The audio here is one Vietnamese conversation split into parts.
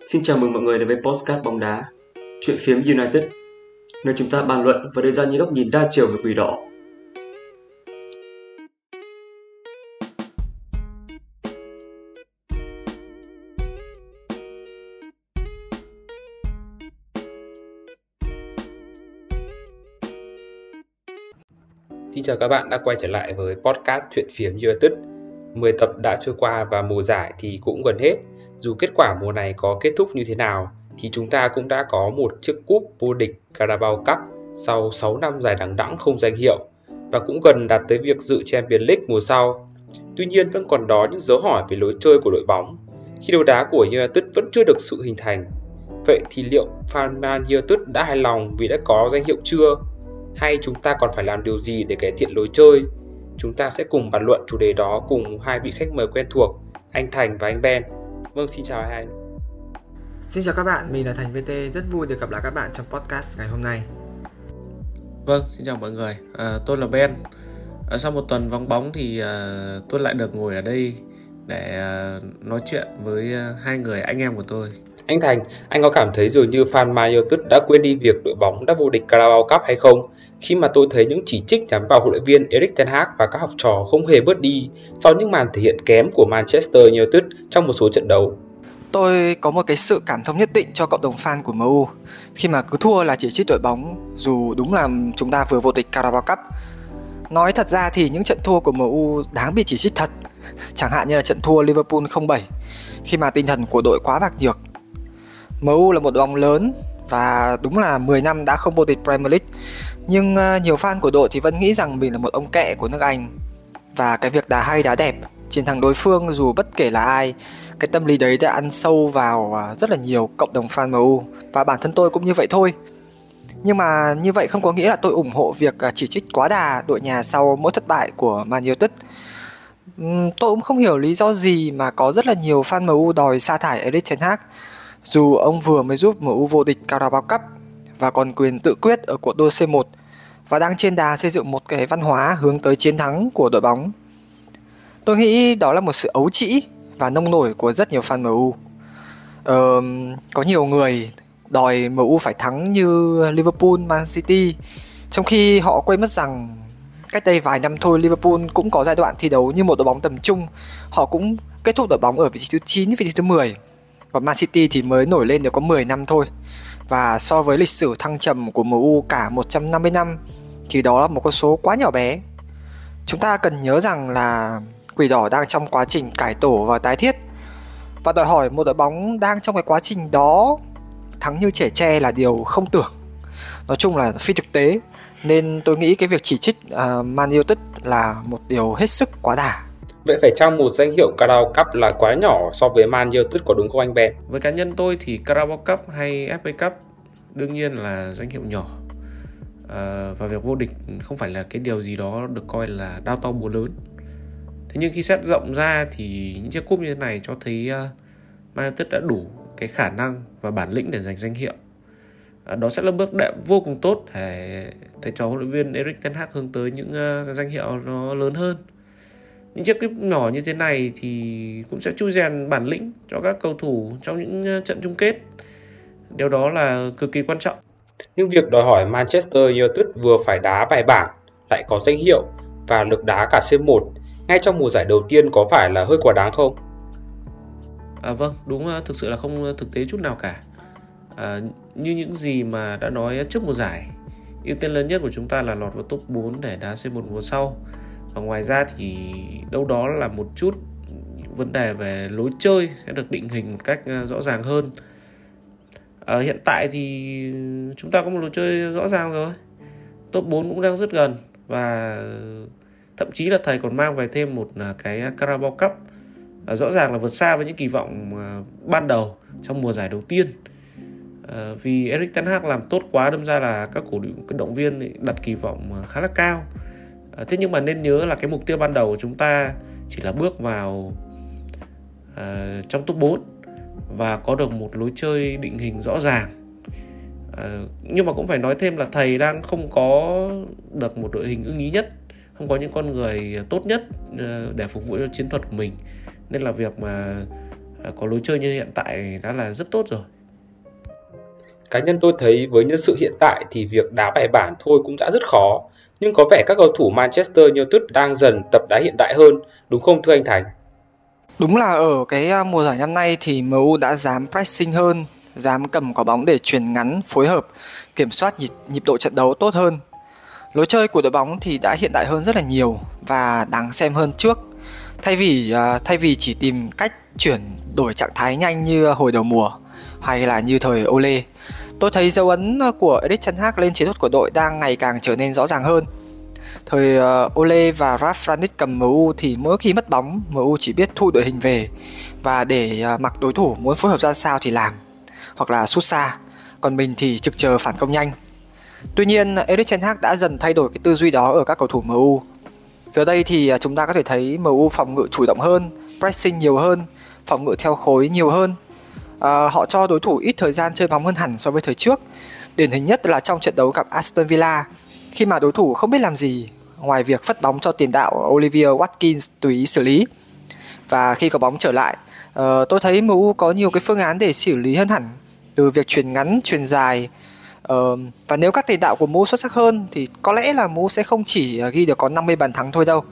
Xin chào mừng mọi người đến với Postcard bóng đá, chuyện phiếm United, nơi chúng ta bàn luận và đưa ra những góc nhìn đa chiều về quỷ đỏ. Xin chào các bạn đã quay trở lại với podcast chuyện phiếm United. 10 tập đã trôi qua và mùa giải thì cũng gần hết dù kết quả mùa này có kết thúc như thế nào thì chúng ta cũng đã có một chiếc cúp vô địch Carabao Cup sau 6 năm dài đằng đẵng không danh hiệu và cũng gần đạt tới việc dự Champions League mùa sau. Tuy nhiên vẫn còn đó những dấu hỏi về lối chơi của đội bóng khi đấu đá của United vẫn chưa được sự hình thành. Vậy thì liệu fan Man United đã hài lòng vì đã có danh hiệu chưa? Hay chúng ta còn phải làm điều gì để cải thiện lối chơi? Chúng ta sẽ cùng bàn luận chủ đề đó cùng hai vị khách mời quen thuộc, anh Thành và anh Ben. Vâng, xin chào hai anh. Xin chào các bạn, mình là Thành VT, rất vui được gặp lại các bạn trong podcast ngày hôm nay. Vâng, xin chào mọi người, à, tôi là Ben. À, sau một tuần vắng bóng thì à, tôi lại được ngồi ở đây để à, nói chuyện với à, hai người anh em của tôi. Anh Thành, anh có cảm thấy dường như fan Man United đã quên đi việc đội bóng đã vô địch Carabao Cup hay không? Khi mà tôi thấy những chỉ trích nhắm vào huấn luyện viên Erik ten Hag và các học trò không hề bớt đi sau những màn thể hiện kém của Manchester United trong một số trận đấu. Tôi có một cái sự cảm thông nhất định cho cộng đồng fan của MU khi mà cứ thua là chỉ trích đội bóng, dù đúng là chúng ta vừa vô địch Carabao Cup. Nói thật ra thì những trận thua của MU đáng bị chỉ trích thật. Chẳng hạn như là trận thua Liverpool 0-7 khi mà tinh thần của đội quá bạc nhược. MU là một đội bóng lớn và đúng là 10 năm đã không vô địch Premier League. Nhưng ờ, nhiều fan của đội thì vẫn nghĩ rằng mình là một ông kẹ của nước Anh. Và cái việc đá hay đá đẹp, chiến thắng đối phương dù bất kể là ai, cái tâm lý đấy đã ăn sâu vào ờ, rất là nhiều cộng đồng fan MU và bản thân tôi cũng như vậy thôi. Nhưng mà như vậy không có nghĩa là tôi ủng hộ việc ờ, chỉ trích quá đà đội nhà sau mỗi thất bại của Man United. Tôi cũng không hiểu lý do gì mà có rất là nhiều fan MU đòi sa thải Erik ten Hag dù ông vừa mới giúp MU vô địch Carabao Cup và còn quyền tự quyết ở cuộc đua C1 và đang trên đà xây dựng một cái văn hóa hướng tới chiến thắng của đội bóng. Tôi nghĩ đó là một sự ấu trĩ và nông nổi của rất nhiều fan MU. Ờ, có nhiều người đòi MU phải thắng như Liverpool, Man City trong khi họ quên mất rằng cách đây vài năm thôi Liverpool cũng có giai đoạn thi đấu như một đội bóng tầm trung họ cũng kết thúc đội bóng ở vị trí thứ 9 vị trí thứ 10 còn Man City thì mới nổi lên được có 10 năm thôi và so với lịch sử thăng trầm của MU cả 150 năm thì đó là một con số quá nhỏ bé. Chúng ta cần nhớ rằng là Quỷ Đỏ đang trong quá trình cải tổ và tái thiết và đòi hỏi một đội bóng đang trong cái quá trình đó thắng như trẻ tre là điều không tưởng. Nói chung là phi thực tế nên tôi nghĩ cái việc chỉ trích uh, Man United là một điều hết sức quá đà. Vậy phải chăng một danh hiệu Carabao Cup là quá nhỏ so với Man United có đúng không anh Ben? Với cá nhân tôi thì Carabao Cup hay FA Cup đương nhiên là danh hiệu nhỏ à, và việc vô địch không phải là cái điều gì đó được coi là đao to búa lớn. Thế nhưng khi xét rộng ra thì những chiếc cúp như thế này cho thấy uh, Man United đã đủ cái khả năng và bản lĩnh để giành danh hiệu. À, đó sẽ là bước đệm vô cùng tốt để thầy trò huấn luyện viên Erik ten Hag hướng tới những uh, danh hiệu nó lớn hơn những chiếc clip nhỏ như thế này thì cũng sẽ chui rèn bản lĩnh cho các cầu thủ trong những ờ, trận chung kết điều đó là cực kỳ quan trọng nhưng việc đòi hỏi Manchester United vừa phải đá bài bản lại có danh hiệu và lực đá cả C1 ngay trong mùa giải đầu tiên có phải là hơi quá đáng không? À vâng, đúng ờ, thực sự là không thực tế chút nào cả. À, như những gì mà đã nói trước mùa giải, ưu tiên lớn nhất của chúng ta là lọt vào top 4 để đá C1 mùa sau và ngoài ra thì đâu đó là một chút vấn đề về lối chơi sẽ được định hình một cách ờ, rõ ràng hơn. À, hiện tại thì chúng ta có một lối chơi rõ ràng rồi. Top 4 cũng đang rất gần và thậm chí là thầy còn mang về thêm một ờ, cái Carabao Cup. À, rõ ràng là vượt xa với những kỳ vọng ban đầu trong mùa giải đầu tiên. À, vì Eric Ten Hag làm tốt quá đâm ra là các cổ động viên đặt kỳ vọng khá là cao. Ờ, thế nhưng mà nên nhớ là cái mục tiêu ban đầu của chúng ta chỉ là bước vào uh, trong top 4 và có được một lối chơi định hình rõ ràng. Uh, nhưng mà cũng phải nói thêm là thầy đang không có được một đội hình ưng ý nhất không có những con người tốt nhất uh, để phục vụ cho chiến thuật của mình. Nên là việc mà có lối chơi như hiện tại đã là rất tốt rồi. Cá nhân tôi thấy với nhân sự hiện tại thì việc đá bài bản thôi cũng đã rất khó nhưng có vẻ các cầu thủ Manchester United đang dần tập đá hiện đại hơn đúng không thưa anh Thành Đúng là ở cái à, mùa giải năm nay thì MU đã dám pressing hơn, dám cầm quả bóng để chuyển ngắn, phối hợp, kiểm soát nhịp, nhịp độ trận đấu tốt hơn. Lối chơi của đội bóng thì đã hiện đại hơn rất là nhiều và đáng xem hơn trước. Thay vì uh, thay vì chỉ tìm cách chuyển đổi trạng thái nhanh như hồi đầu mùa hay là như thời Ole, tôi thấy dấu ấn ờ, của Eric ten Hag lên chiến thuật của đội đang ngày càng trở nên rõ ràng hơn. Thời uh, Ole và Ralf Rangnick cầm MU thì mỗi khi mất bóng, MU chỉ biết thu đội hình về và để uh, mặc đối thủ muốn phối hợp ra sao thì làm, hoặc là sút xa. Còn mình thì trực chờ phản công nhanh. Tuy nhiên, Eric ten Hag đã dần thay đổi cái tư duy đó ở các cầu thủ MU. Giờ đây thì chúng ta có thể thấy MU phòng ngự chủ động hơn, pressing nhiều hơn, phòng ngự theo khối nhiều hơn. Uh, họ cho đối thủ ít thời gian chơi bóng hơn hẳn so với thời trước. Điển hình nhất là trong trận đấu gặp Aston Villa khi mà đối thủ không biết làm gì ngoài việc phất bóng cho tiền đạo Olivia Watkins tùy ý xử lý. Và khi có bóng trở lại, uh, tôi thấy MU có nhiều cái phương án để xử lý hơn hẳn từ việc truyền ngắn, truyền dài. Uh, và nếu các tiền đạo của MU xuất sắc hơn thì có lẽ là MU sẽ không chỉ ghi được có 50 bàn thắng thôi đâu.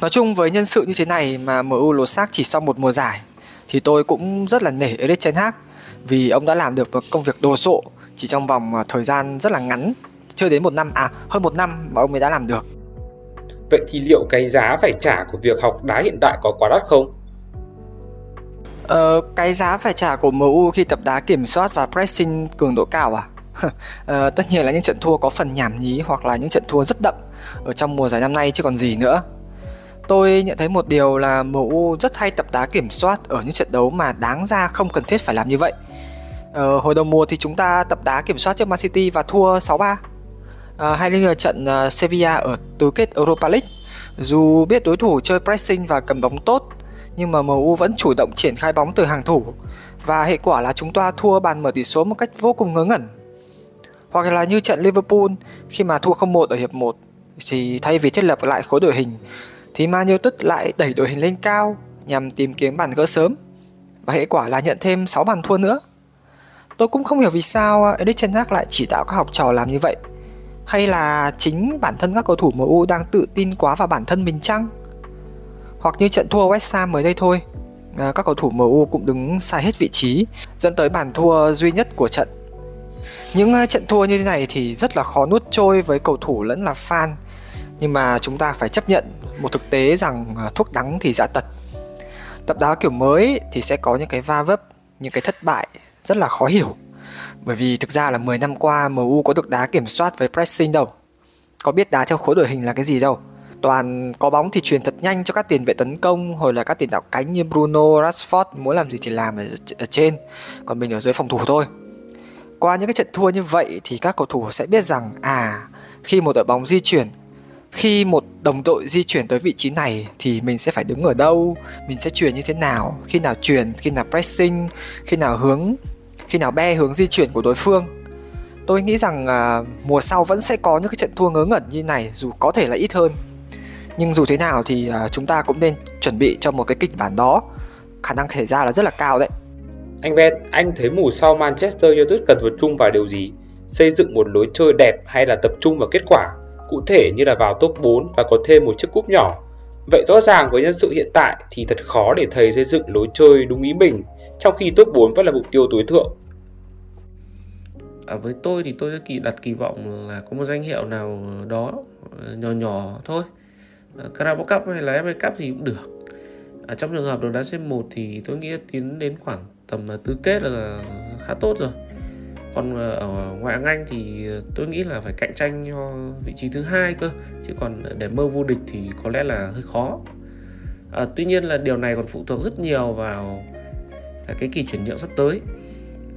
Nói chung với nhân sự như thế này mà MU lột xác chỉ sau một mùa giải thì tôi cũng rất là nể Erik ten Hag vì ông đã làm được một công việc đồ sộ chỉ trong vòng thời gian rất là ngắn chưa đến một năm à hơn một năm mà ông ấy đã làm được. Vậy thì liệu cái giá phải trả của việc học đá hiện đại có quá đắt không? Ờ, cái giá phải trả của MU khi tập đá kiểm soát và pressing cường độ cao à? Ờ, tất nhiên là những trận thua có phần nhảm nhí hoặc là những trận thua rất đậm ở trong mùa giải năm nay chứ còn gì nữa tôi nhận thấy một điều là MU rất hay tập đá kiểm soát ở những trận đấu mà đáng ra không cần thiết phải làm như vậy Ờ, hồi đầu mùa thì chúng ta tập đá kiểm soát trước Man City và thua 6-3 à, ờ, hay là trận uh, Sevilla ở tứ kết Europa League. Dù biết đối thủ chơi pressing và cầm bóng tốt, nhưng mà MU vẫn chủ động triển khai bóng từ hàng thủ và hệ quả là chúng ta thua bàn mở tỷ số một cách vô cùng ngớ ngẩn. Hoặc là như trận Liverpool khi mà thua 0-1 ở hiệp 1 thì thay vì thiết lập lại khối đội hình thì Man United lại đẩy đội hình lên cao nhằm tìm kiếm bàn gỡ sớm và hệ quả là nhận thêm 6 bàn thua nữa. Tôi cũng không hiểu vì sao Erik ten Hag lại chỉ đạo các học trò làm như vậy hay là chính bản thân các cầu thủ MU đang tự tin quá vào bản thân mình chăng? Hoặc như trận thua West Ham mới đây thôi, à, các cầu thủ MU cũng đứng sai hết vị trí, dẫn tới bàn thua duy nhất của trận. Những à, trận thua như thế này thì rất là khó nuốt trôi với cầu thủ lẫn là fan, nhưng mà chúng ta phải chấp nhận một thực tế rằng à, thuốc đắng thì dạ tật. Tập đá kiểu mới thì sẽ có những cái va vấp, những cái thất bại rất là khó hiểu bởi vì thực ra là 10 năm qua MU có được đá kiểm soát với pressing đâu. Có biết đá theo khối đội hình là cái gì đâu. Toàn có bóng thì truyền thật nhanh cho các tiền vệ tấn công hoặc là các tiền đạo cánh như Bruno, Rashford muốn làm gì thì làm ở, ở trên, còn mình ở dưới phòng thủ thôi. Qua những cái trận thua như vậy thì các cầu thủ sẽ biết rằng à khi một đội bóng di chuyển khi một đồng đội di chuyển tới vị trí này thì mình sẽ phải đứng ở đâu? Mình sẽ chuyển như thế nào? Khi nào chuyển khi nào pressing khi nào hướng khi nào be hướng di chuyển của đối phương? Tôi nghĩ rằng à, mùa sau vẫn sẽ có những cái trận thua ngớ ngẩn như này dù có thể là ít hơn. Nhưng dù thế nào thì à, chúng ta cũng nên chuẩn bị cho một cái kịch bản đó. Khả năng xảy ra là rất là cao đấy. Anh Ben, anh thấy mùa sau Manchester United cần tập trung vào điều gì? Xây dựng một lối chơi đẹp hay là tập trung vào kết quả? Cụ thể như là vào top 4 và có thêm một chiếc cúp nhỏ. Vậy rõ ràng với nhân sự hiện tại thì thật khó để thầy xây dựng lối chơi đúng ý mình trong khi top 4 vẫn là mục tiêu tối thượng. À, với tôi thì tôi kỳ đặt kỳ vọng là có một danh hiệu nào đó ờ, nhỏ nhỏ thôi. À, Carabao Cup hay là FA Cup thì cũng được. À, trong trường hợp được đá C1 thì tôi nghĩ tiến đến khoảng tầm ờ, tứ kết là khá tốt rồi. Còn ờ, ở ngoại hạng Anh thì ờ, tôi nghĩ là phải cạnh tranh cho vị trí thứ hai cơ, chứ còn để mơ vô địch thì có lẽ là hơi khó. À, tuy nhiên là điều này còn phụ thuộc rất nhiều vào à, cái kỳ chuyển nhượng sắp tới.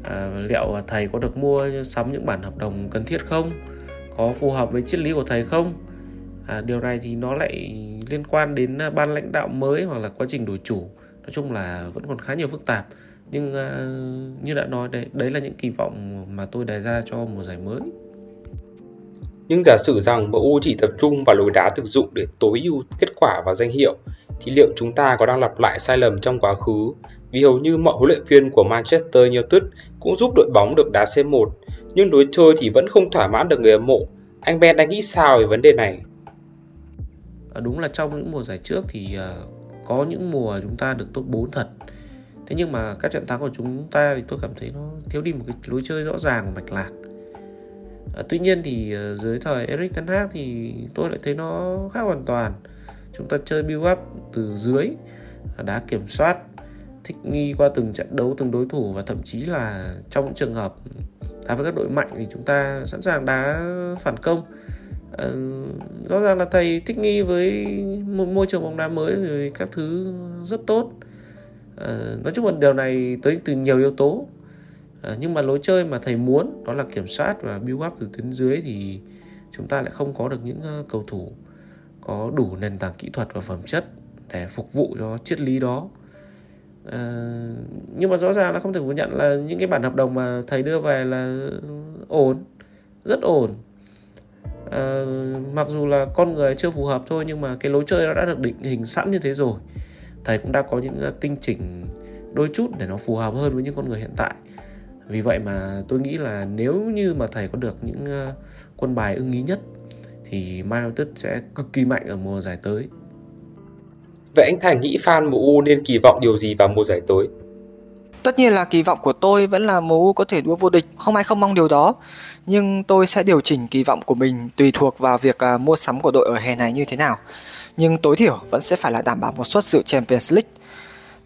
À, liệu thầy có được mua sắm những bản hợp đồng cần thiết không? Có phù hợp với triết lý của thầy không? À, điều này thì nó lại liên quan đến à, ban lãnh đạo mới hoặc là quá trình đổi chủ. Nói chung là vẫn còn khá nhiều phức tạp nhưng à, như đã nói đấy đấy là những kỳ vọng mà tôi đề ra cho mùa giải mới nhưng giả sử rằng MU chỉ tập trung vào lối đá thực dụng để tối ưu kết quả và danh hiệu thì liệu chúng ta có đang lặp lại sai lầm trong quá khứ? Vì hầu như mọi huấn luyện viên của Manchester United cũng giúp đội bóng được đá C1, nhưng lối chơi thì vẫn không thỏa mãn được người hâm mộ. Anh Ben đang nghĩ sao về vấn đề này? À, đúng là trong những mùa giải trước thì uh, có những mùa chúng ta được top 4 thật thế nhưng mà các trận thắng của chúng ta thì tôi cảm thấy nó thiếu đi một cái lối chơi rõ ràng của mạch lạc. À, tuy nhiên thì ờ, dưới thời Eric Ten Hag thì tôi lại thấy nó khác hoàn toàn. Chúng ta chơi build up từ dưới à, đá kiểm soát thích nghi qua từng trận đấu từng đối thủ và thậm chí là trong những trường hợp đá với các đội mạnh thì chúng ta sẵn sàng đá phản công. À, rõ ràng là thầy thích nghi với một môi trường bóng đá mới rồi các thứ rất tốt à, nói chung là điều này tới từ nhiều yếu tố. À, nhưng mà lối chơi mà thầy muốn đó là kiểm soát và build up từ tuyến dưới thì chúng ta lại không có được những ờ, cầu thủ có đủ nền tảng kỹ thuật và phẩm chất để phục vụ cho triết lý đó. À, nhưng mà rõ ràng là không thể phủ nhận là những cái bản hợp đồng mà thầy đưa về là ổn rất ổn. À, mặc dù là con người chưa phù hợp thôi nhưng mà cái lối chơi nó đã được định hình sẵn như thế rồi thầy cũng đã có những ờ, tinh chỉnh đôi chút để nó phù hợp hơn với những con người hiện tại vì vậy mà tôi nghĩ là nếu như mà thầy có được những ờ, quân bài ưng ý nhất, thì Man United sẽ cực kỳ mạnh ở mùa giải tới. Vậy anh Thành nghĩ fan MU nên kỳ vọng điều gì vào mùa giải tới? Tất nhiên là kỳ vọng của tôi vẫn là MU có thể đua vô địch, không ai không mong điều đó. Nhưng tôi sẽ điều chỉnh kỳ vọng của mình tùy thuộc vào việc uh, mua sắm của đội ở hè này như thế nào. Nhưng tối thiểu vẫn sẽ phải là đảm bảo một suất dự Champions League.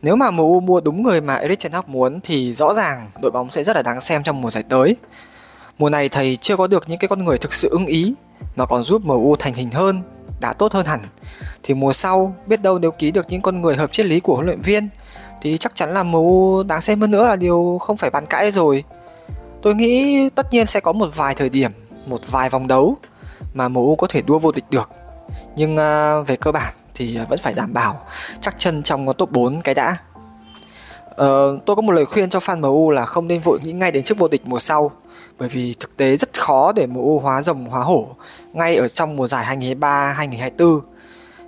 Nếu mà MU mua đúng người mà Erik Ten Hag muốn thì rõ ràng đội bóng sẽ rất là đáng xem trong mùa giải tới. Mùa này thầy chưa có được những cái con người thực sự ưng ý mà còn giúp MU thành hình hơn, đã tốt hơn hẳn. Thì mùa sau biết đâu nếu ký được những con người hợp triết lý của huấn luyện viên thì chắc chắn là MU đáng xem hơn nữa là điều không phải bàn cãi rồi. Tôi nghĩ tất nhiên sẽ có một vài thời điểm, một vài vòng đấu mà MU có thể đua vô địch được. Nhưng uh, về cơ bản thì à, vẫn phải đảm bảo chắc chân trong top 4 cái đã. Uh, tôi có một lời khuyên cho fan MU là không nên vội nghĩ ngay đến trước vô địch mùa sau bởi vì thực tế rất khó để MU hóa rồng hóa hổ ngay ở trong mùa giải 2023-2024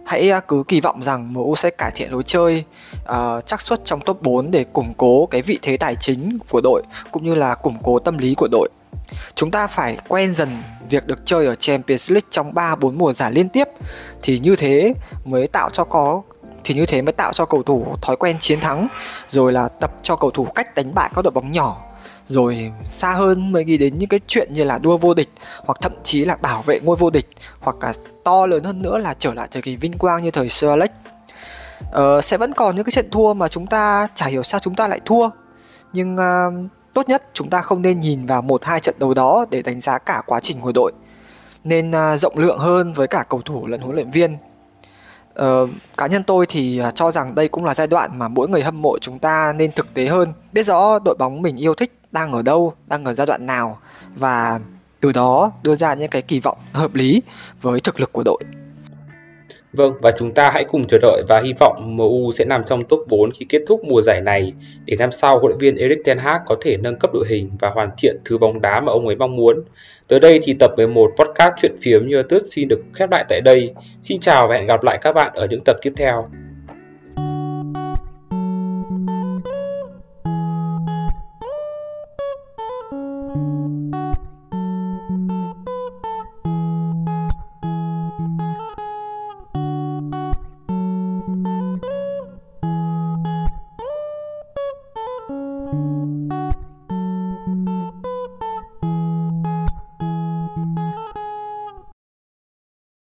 hãy à, cứ kỳ vọng rằng MU sẽ cải thiện lối chơi uh, chắc suất trong top 4 để củng cố cái vị thế tài chính của đội cũng như là củng cố tâm lý của đội. Chúng ta phải quen dần việc được chơi ở Champions League trong 3 4 mùa giải liên tiếp thì như thế mới tạo cho có thì như thế mới tạo cho cầu thủ thói quen chiến thắng rồi là tập cho cầu thủ cách đánh bại các đội bóng nhỏ rồi xa hơn mới nghĩ đến những cái chuyện như là đua vô địch hoặc thậm chí là bảo vệ ngôi vô địch hoặc là to lớn hơn nữa là trở lại thời kỳ vinh quang như thời Sir Alex. Ờ, sẽ vẫn còn những cái trận thua mà chúng ta chả hiểu sao chúng ta lại thua. Nhưng uh, tốt nhất chúng ta không nên nhìn vào một hai trận đấu đó để đánh giá cả quá trình của đội. Nên uh, rộng lượng hơn với cả cầu thủ lẫn huấn luyện viên. Uh, cá nhân tôi thì uh, cho rằng đây cũng là giai đoạn mà mỗi người hâm mộ chúng ta nên thực tế hơn biết rõ đội bóng mình yêu thích đang ở đâu đang ở giai đoạn nào và từ đó đưa ra những cái kỳ vọng hợp lý với thực lực của đội Vâng, và chúng ta hãy cùng chờ đợi và hy vọng MU sẽ nằm trong top 4 khi kết thúc mùa giải này để năm sau huấn luyện viên Erik ten Hag có thể nâng cấp đội hình và hoàn thiện thứ bóng đá mà ông ấy mong muốn. Tới đây thì tập 11 podcast chuyện phiếm như tước xin được khép lại tại đây. Xin chào và hẹn gặp lại các bạn ở những tập tiếp theo.